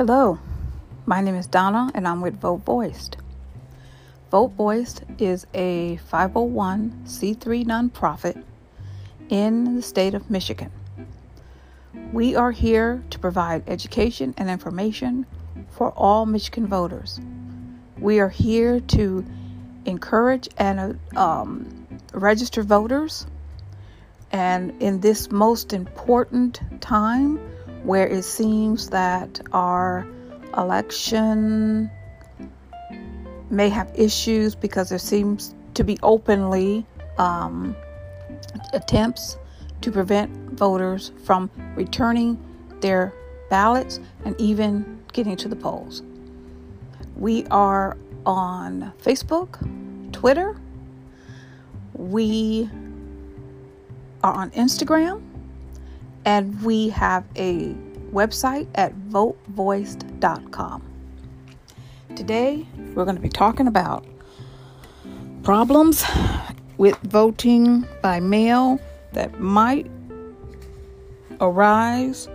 Hello, my name is Donna and I'm with Vote Voiced. Vote Voiced is a 501c3 nonprofit in the state of Michigan. We are here to provide education and information for all Michigan voters. We are here to encourage and um, register voters. And in this most important time where it seems that our election may have issues because there seems to be openly um, attempts to prevent voters from returning their ballots and even getting to the polls. We are on Facebook, Twitter, we are on Instagram, and we have a website at votevoiced.com. Today, we're going to be talking about problems with voting by mail that might arise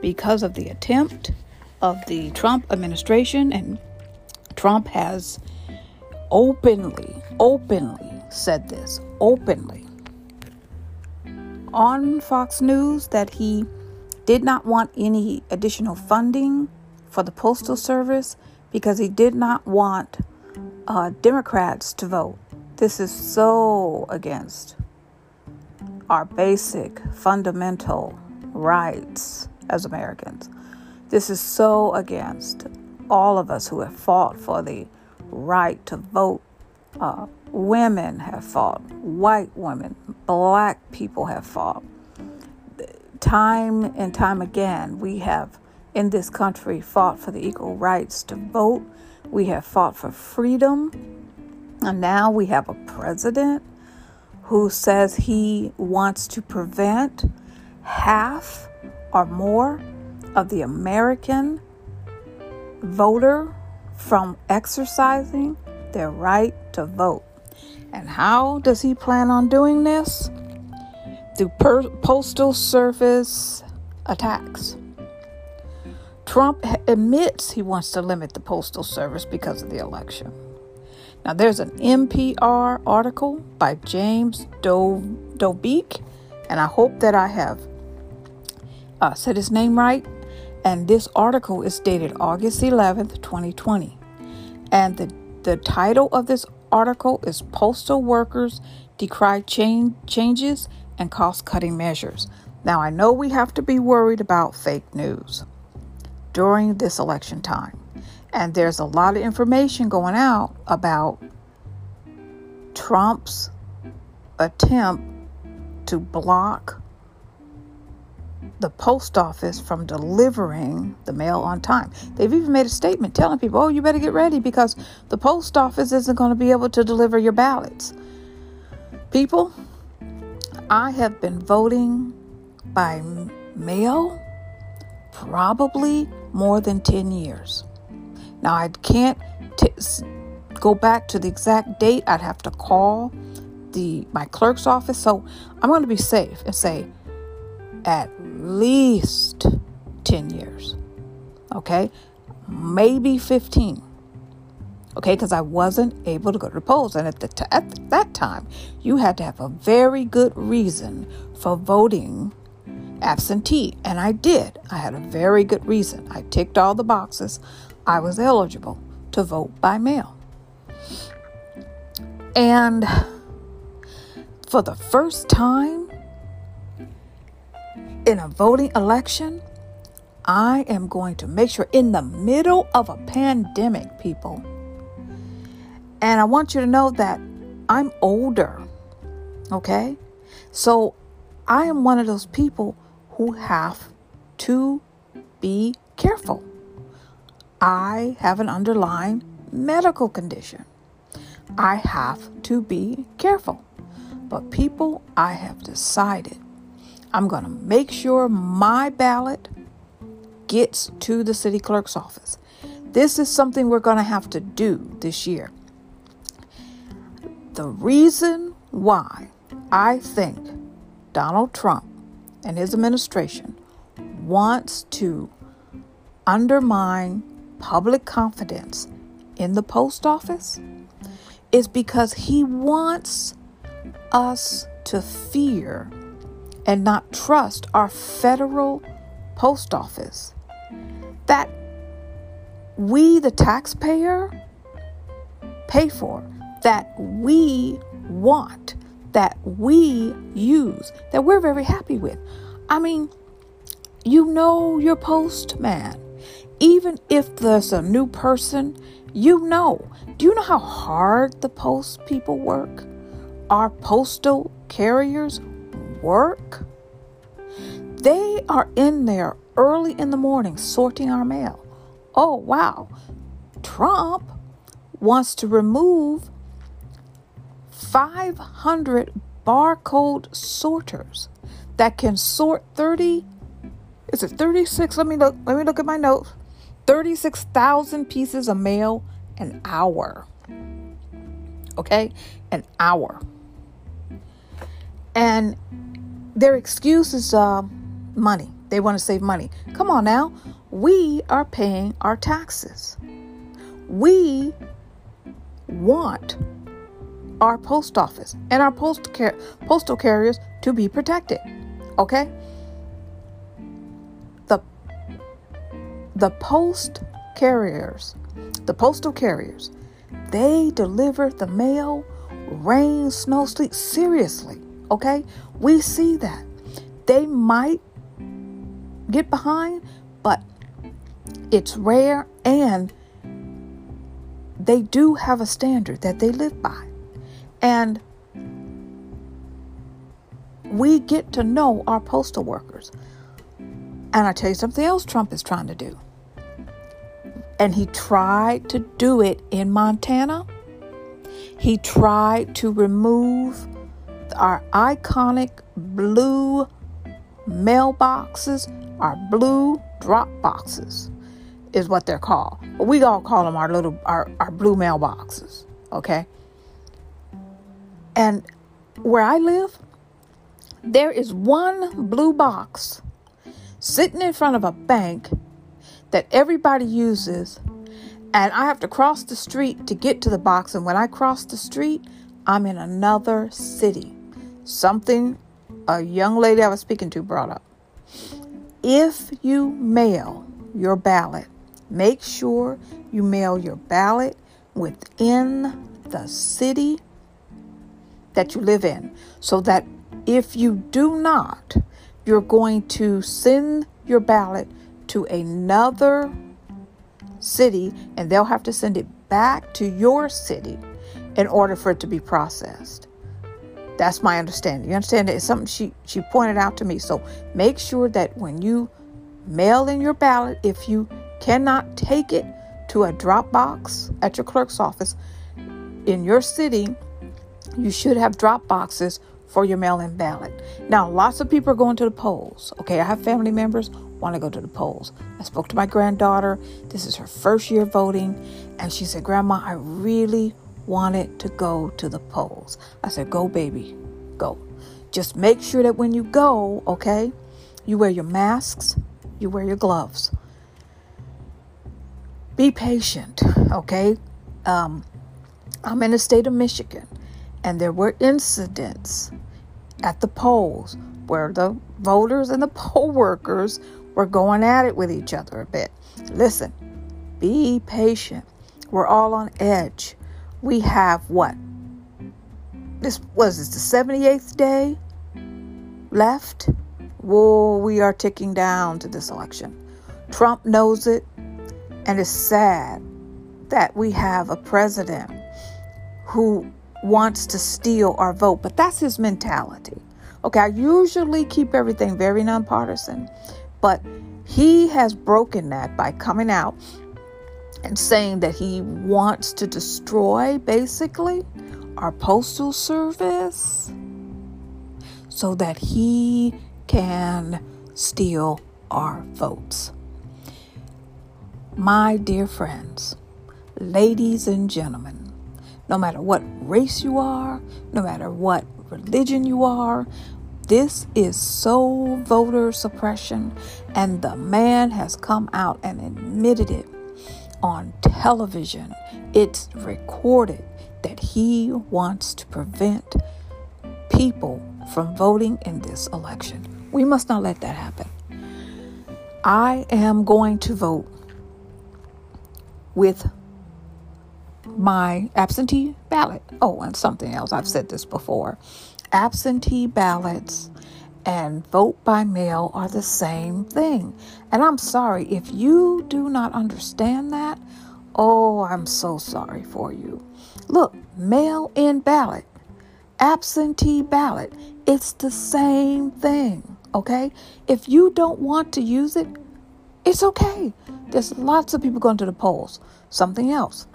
because of the attempt of the Trump administration. And Trump has openly, openly said this, openly on Fox News that he did not want any additional funding for the Postal Service because he did not want uh, Democrats to vote. This is so against our basic fundamental rights as Americans. This is so against all of us who have fought for the right to vote. Uh, women have fought, white women, black people have fought. Time and time again, we have in this country fought for the equal rights to vote. We have fought for freedom. And now we have a president who says he wants to prevent half or more of the American voter from exercising their right to vote. And how does he plan on doing this? Through per- postal service attacks. Trump admits he wants to limit the postal service because of the election. Now, there's an NPR article by James Do- Doubek, and I hope that I have uh, said his name right. And this article is dated August 11th, 2020. And the, the title of this article is Postal Workers Decry Chain Changes and Cost Cutting Measures. Now, I know we have to be worried about fake news during this election time. And there's a lot of information going out about Trump's attempt to block the post office from delivering the mail on time. They've even made a statement telling people, oh, you better get ready because the post office isn't going to be able to deliver your ballots. People, I have been voting by mail probably more than 10 years. Now, I can't t- go back to the exact date. I'd have to call the my clerk's office. So I'm going to be safe and say at least 10 years. Okay? Maybe 15. Okay, because I wasn't able to go to the polls. And at, t- at that time, you had to have a very good reason for voting absentee. And I did. I had a very good reason. I ticked all the boxes. I was eligible to vote by mail. And for the first time in a voting election, I am going to make sure in the middle of a pandemic, people. And I want you to know that I'm older, okay? So I am one of those people who have to be careful. I have an underlying medical condition. I have to be careful. But, people, I have decided I'm going to make sure my ballot gets to the city clerk's office. This is something we're going to have to do this year. The reason why I think Donald Trump and his administration wants to undermine public confidence in the post office is because he wants us to fear and not trust our federal post office. That we, the taxpayer, pay for, that we want, that we use, that we're very happy with. I mean, you know your postman. Even if there's a new person, you know. Do you know how hard the post people work? Our postal carriers work. They are in there early in the morning sorting our mail. Oh, wow. Trump wants to remove 500 barcode sorters that can sort 30 is it 36 let me look let me look at my notes 36,000 pieces of mail an hour okay an hour and their excuse is uh, money they want to save money come on now we are paying our taxes we want our post office and our post car- postal carriers to be protected. Okay? The the post carriers, the postal carriers, they deliver the mail, rain, snow, sleet seriously. Okay? We see that. They might get behind, but it's rare and they do have a standard that they live by. And we get to know our postal workers. And I tell you something else Trump is trying to do. And he tried to do it in Montana. He tried to remove our iconic blue mailboxes, our blue drop boxes is what they're called. We all call them our little our, our blue mailboxes. Okay. And where I live, there is one blue box sitting in front of a bank that everybody uses. And I have to cross the street to get to the box. And when I cross the street, I'm in another city. Something a young lady I was speaking to brought up. If you mail your ballot, make sure you mail your ballot within the city that you live in so that if you do not, you're going to send your ballot to another city and they'll have to send it back to your city in order for it to be processed. That's my understanding. You understand it's something she, she pointed out to me. So make sure that when you mail in your ballot, if you cannot take it to a drop box at your clerk's office in your city, you should have drop boxes for your mail in ballot. Now, lots of people are going to the polls. Okay, I have family members want to go to the polls. I spoke to my granddaughter. This is her first year voting, and she said, Grandma, I really wanted to go to the polls. I said, Go, baby, go. Just make sure that when you go, okay, you wear your masks, you wear your gloves. Be patient, okay? Um, I'm in the state of Michigan and there were incidents at the polls where the voters and the poll workers were going at it with each other a bit. Listen, be patient. We're all on edge. We have what? This was this the 78th day left. Whoa, we are ticking down to this election. Trump knows it, and it's sad that we have a president who wants to steal our vote, but that's his mentality. Okay, I usually keep everything very nonpartisan, but he has broken that by coming out and saying that he wants to destroy basically our postal service so that he can steal our votes. My dear friends, ladies and gentlemen, no matter what race you are, no matter what religion you are, This is so voter suppression, and the man has come out and admitted it on television. It's recorded that he wants to prevent people from voting in this election. We must not let that happen. I am going to vote with my absentee ballot. Oh, and something else. I've said this before. Absentee ballots and vote by mail are the same thing. And I'm sorry if you do not understand that. Oh, I'm so sorry for you. Look, mail in ballot, absentee ballot, it's the same thing. Okay? If you don't want to use it, it's okay. There's lots of people going to the polls. Something else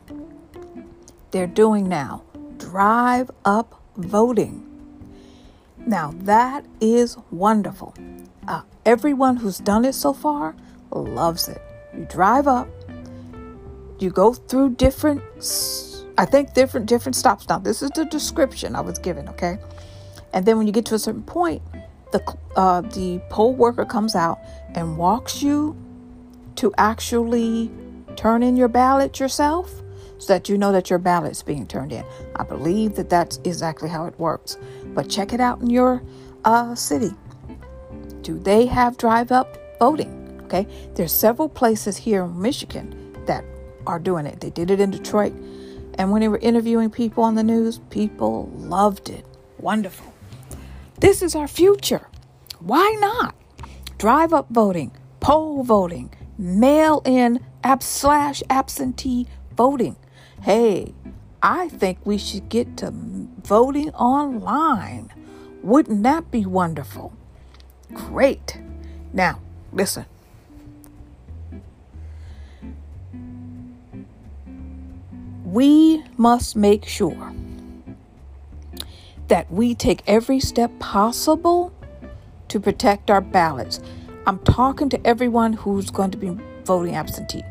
they're doing now drive up voting. Now, that is wonderful. Uh, everyone who's done it so far loves it. You drive up, you go through different, I think different different stops. Now, this is the description I was given, okay? And then when you get to a certain point, the uh, the poll worker comes out and walks you to actually turn in your ballot yourself so that you know that your ballot is being turned in. I believe that that's exactly how it works. But check it out in your uh, city. Do they have drive up voting? Okay, there's several places here in Michigan that are doing it. They did it in Detroit, and when they were interviewing people on the news, people loved it. Wonderful. This is our future. Why not? Drive up voting, poll voting, mail in ab slash absentee voting. Hey, I think we should get to voting online. Wouldn't that be wonderful? Great. Now, listen. We must make sure that we take every step possible to protect our ballots. I'm talking to everyone who's going to be voting absentee.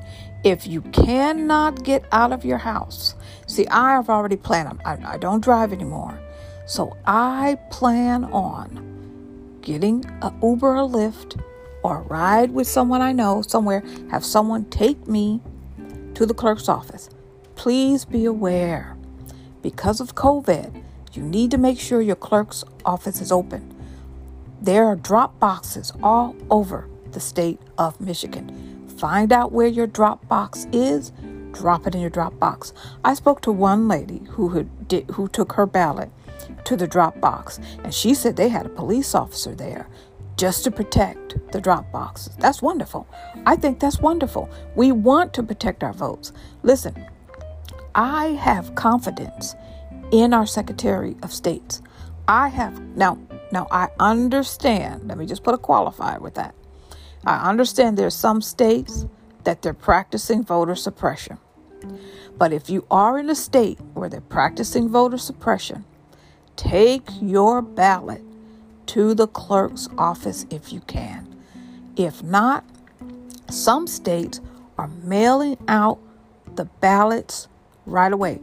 If you cannot get out of your house, see, I have already planned, I, I don't drive anymore. So I plan on getting a Uber or Lyft or ride with someone I know somewhere, have someone take me to the clerk's office. Please be aware, because of COVID, you need to make sure your clerk's office is open. There are drop boxes all over the state of Michigan. Find out where your Dropbox is, drop it in your Dropbox. I spoke to one lady who had, did, who took her ballot to the Dropbox, and she said they had a police officer there just to protect the drop boxes. That's wonderful. I think that's wonderful. We want to protect our votes. Listen, I have confidence in our Secretary of States. I have now now I understand. Let me just put a qualifier with that. I understand there's some states that they're practicing voter suppression. But if you are in a state where they're practicing voter suppression, take your ballot to the clerk's office if you can. If not, some states are mailing out the ballots right away.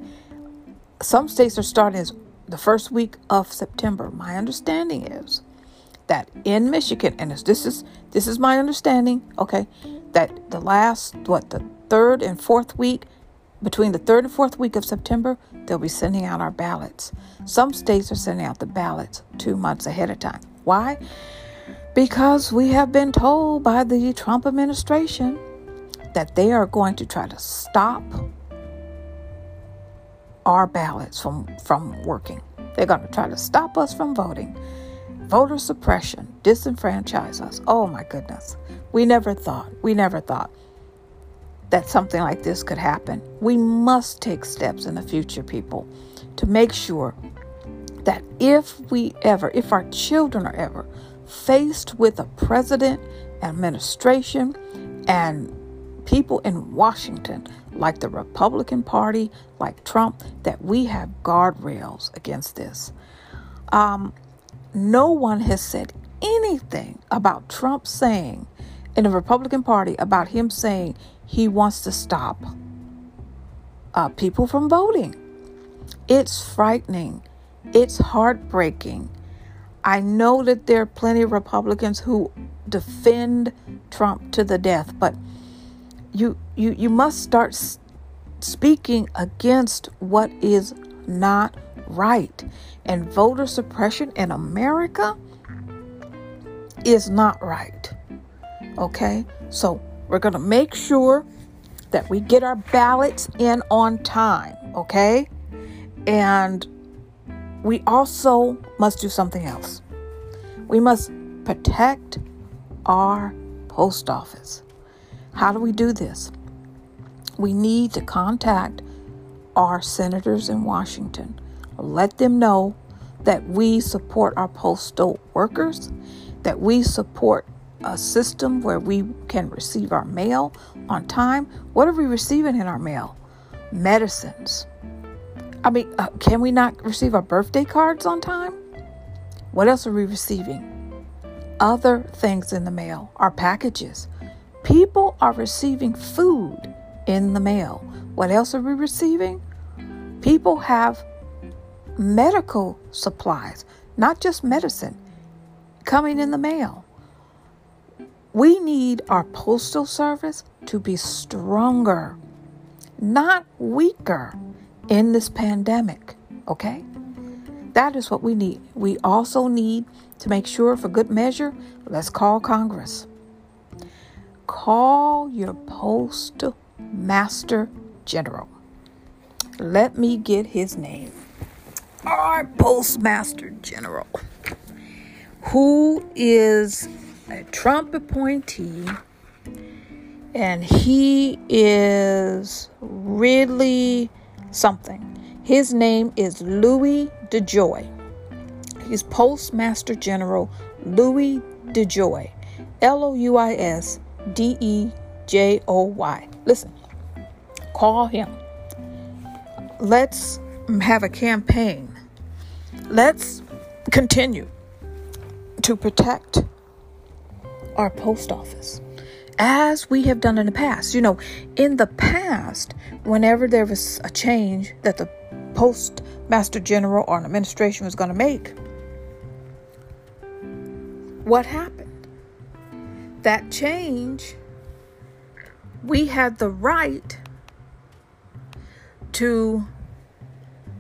Some states are starting as the first week of September. My understanding is that in Michigan, and this is this is my understanding, okay, that the last what the third and fourth week, between the third and fourth week of September, they'll be sending out our ballots. Some states are sending out the ballots two months ahead of time. Why? Because we have been told by the Trump administration that they are going to try to stop our ballots from, from working. They're going to try to stop us from voting voter suppression, disenfranchise us. Oh my goodness. We never thought, we never thought that something like this could happen. We must take steps in the future, people, to make sure that if we ever, if our children are ever faced with a president, administration, and people in Washington, like the Republican Party, like Trump, that we have guardrails against this. Um, no one has said anything about Trump saying in the Republican Party about him saying he wants to stop uh, people from voting. It's frightening. It's heartbreaking. I know that there are plenty of Republicans who defend Trump to the death, but you you you must start speaking against what is not right. And voter suppression in America is not right. Okay? So we're going to make sure that we get our ballots in on time. Okay? And we also must do something else. We must protect our post office. How do we do this? We need to contact our senators in Washington. Let them know that we support our postal workers, that we support a system where we can receive our mail on time. What are we receiving in our mail? Medicines. I mean, uh, can we not receive our birthday cards on time? What else are we receiving? Other things in the mail, our packages. People are receiving food in the mail. What else are we receiving? People have medical supplies, not just medicine, coming in the mail. We need our postal service to be stronger, not weaker in this pandemic, okay? That is what we need. We also need to make sure, for good measure, let's call Congress. Call your postal master general. Let me get his name. Our postmaster general, who is a Trump appointee, and he is really something. His name is Louis DeJoy. He's Postmaster General Louis DeJoy. L O U I S D E J O Y. Listen, call him let's have a campaign. Let's continue to protect our post office as we have done in the past. You know, in the past, whenever there was a change that the postmaster general or an administration was going to make, what happened? That change, we had the right to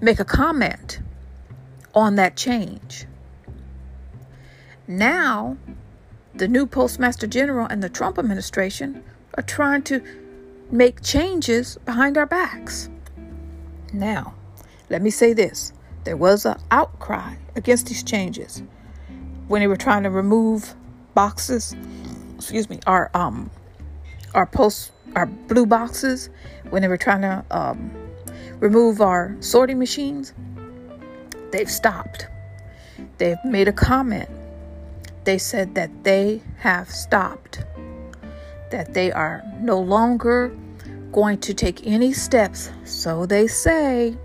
make a comment on that change. Now, the new Postmaster General and the Trump administration are trying to make changes behind our backs. Now, let me say this there was an outcry against these changes when they were trying to remove boxes, excuse me, our um our post our blue boxes when they were trying to um remove our sorting machines, they've stopped. They've made a comment. They said that they have stopped, that they are no longer going to take any steps, so they say,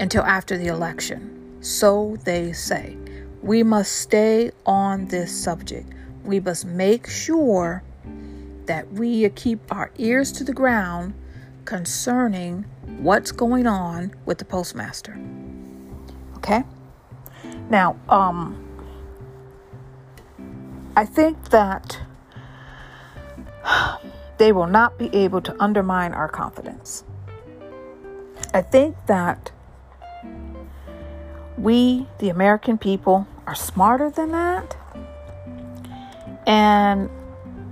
until after the election. So they say. We must stay on this subject. We must make sure that we keep our ears to the ground concerning what's going on with the postmaster. Okay? Now, um, I think that they will not be able to undermine our confidence. I think that we, the American people, are smarter than that. And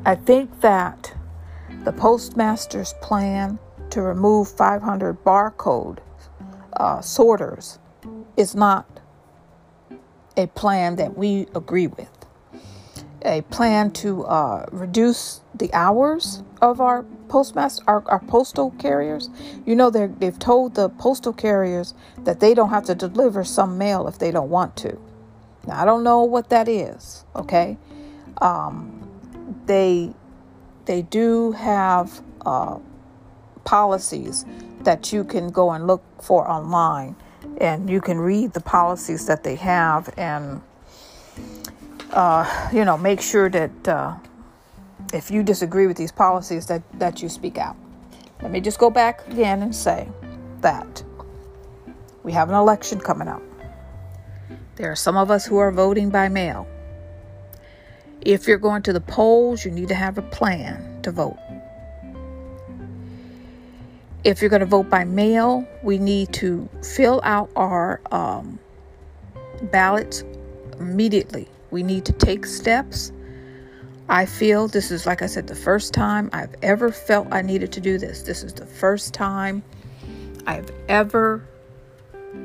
I think that the postmaster's plan to remove 500 barcode uh, sorters is not a plan that we agree with. A plan to uh, reduce the hours of our postmaster, our, our postal carriers. You know, they've told the postal carriers that they don't have to deliver some mail if they don't want to. Now, I don't know what that is. Okay, um, they they do have uh, policies that you can go and look for online and you can read the policies that they have and uh, you know make sure that uh, if you disagree with these policies that, that you speak out let me just go back again and say that we have an election coming up There are some of us who are voting by mail. If you're going to the polls, you need to have a plan to vote. If you're going to vote by mail, we need to fill out our um, ballots immediately. We need to take steps. I feel this is, like I said, the first time I've ever felt I needed to do this. This is the first time I've ever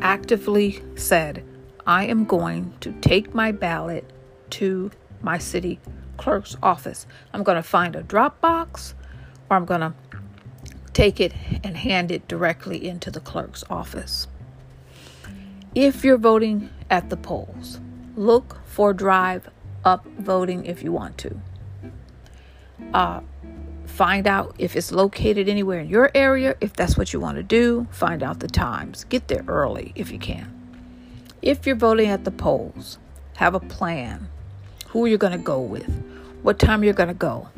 actively said, I am going to take my ballot to my city clerk's office. I'm going to find a drop box or I'm going to take it and hand it directly into the clerk's office. If you're voting at the polls, look for drive up voting if you want to. Uh, find out if it's located anywhere in your area, if that's what you want to do. Find out the times. Get there early if you can. If you're voting at the polls, have a plan. Who you're going to go with, what time you're going to go,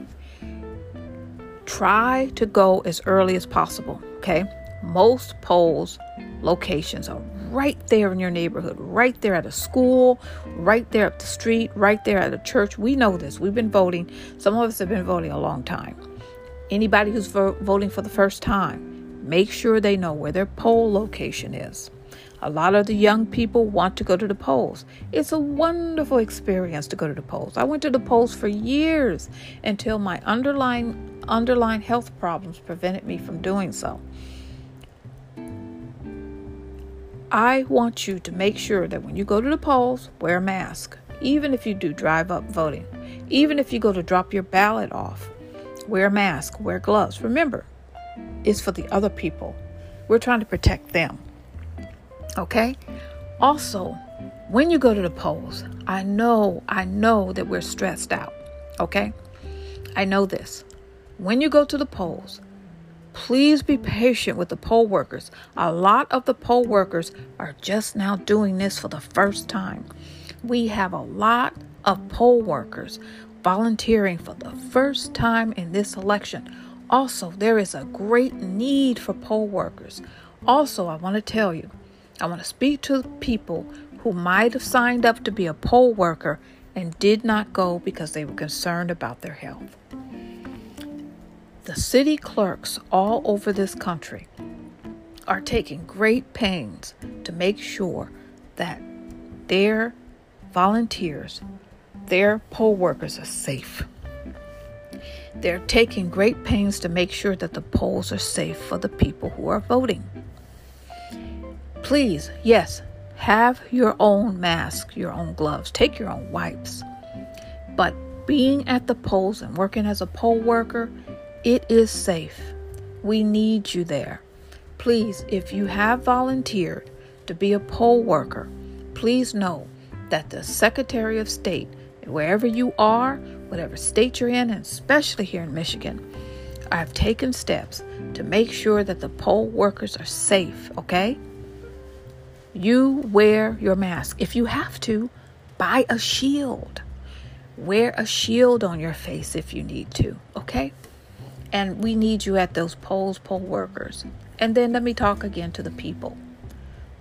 try to go as early as possible. Okay. Most polls locations are right there in your neighborhood, right there at a school, right there up the street, right there at a church. We know this. We've been voting. Some of us have been voting a long time. Anybody who's vo- voting for the first time, make sure they know where their poll location is. A lot of the young people want to go to the polls. It's a wonderful experience to go to the polls. I went to the polls for years until my underlying underlying health problems prevented me from doing so. I want you to make sure that when you go to the polls, wear a mask, even if you do drive up voting, even if you go to drop your ballot off, wear a mask, wear gloves. Remember, it's for the other people. We're trying to protect them. Okay? Also, when you go to the polls, I know, I know that we're stressed out. Okay? I know this. When you go to the polls, please be patient with the poll workers. A lot of the poll workers are just now doing this for the first time. We have a lot of poll workers volunteering for the first time in this election. Also, there is a great need for poll workers. Also, I want to tell you, I want to speak to people who might have signed up to be a poll worker and did not go because they were concerned about their health. The city clerks all over this country are taking great pains to make sure that their volunteers, their poll workers are safe. They're taking great pains to make sure that the polls are safe for the people who are voting. Please, yes, have your own mask, your own gloves, take your own wipes. But being at the polls and working as a poll worker it is safe. We need you there. Please, if you have volunteered to be a poll worker, please know that the Secretary of State, wherever you are, whatever state you're in, and especially here in Michigan, I've taken steps to make sure that the poll workers are safe, okay? You wear your mask. If you have to, buy a shield. Wear a shield on your face if you need to, okay? And we need you at those polls, poll workers. And then let me talk again to the people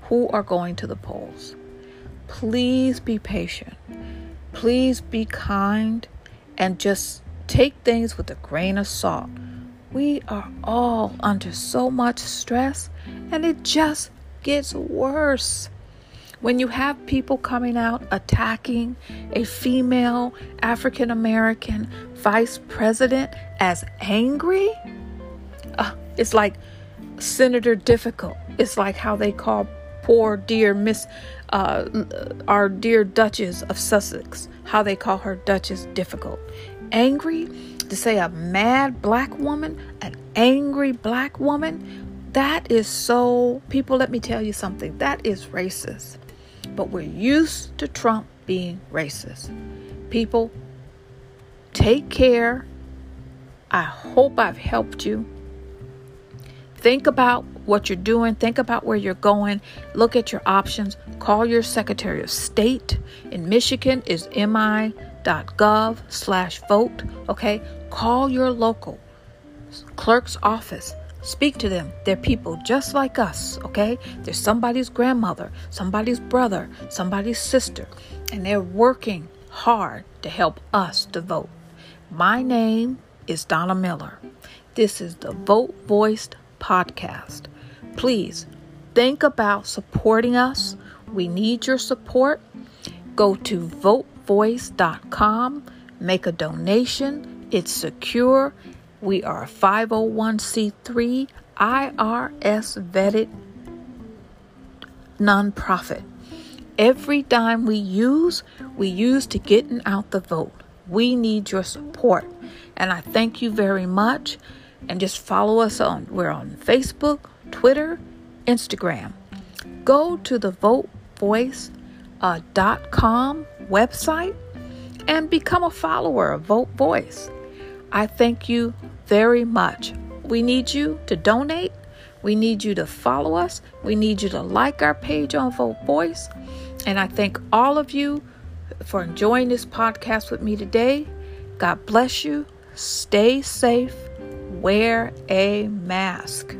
who are going to the polls. Please be patient. Please be kind and just take things with a grain of salt. We are all under so much stress and it just gets worse. When you have people coming out attacking a female African American vice president as angry, uh, it's like Senator Difficult. It's like how they call poor dear Miss, uh, our dear Duchess of Sussex, how they call her Duchess Difficult. Angry to say a mad black woman, an angry black woman, that is so, people, let me tell you something, that is racist but we're used to Trump being racist. People, take care. I hope I've helped you. Think about what you're doing. Think about where you're going. Look at your options. Call your Secretary of State. In Michigan is mi.gov slash vote. Okay. Call your local clerk's office Speak to them. They're people just like us, okay? They're somebody's grandmother, somebody's brother, somebody's sister, and they're working hard to help us to vote. My name is Donna Miller. This is the Vote Voiced podcast. Please think about supporting us. We need your support. Go to votevoice.com, make a donation. It's secure. We are a 501c3 IRS vetted nonprofit. Every dime we use, we use to getting out the vote. We need your support. And I thank you very much. And just follow us on we're on Facebook, Twitter, Instagram. Go to the votevoice.com uh, website and become a follower of Vote Voice. I thank you very much. We need you to donate. We need you to follow us. We need you to like our page on Vote Voice. And I thank all of you for enjoying this podcast with me today. God bless you. Stay safe. Wear a mask.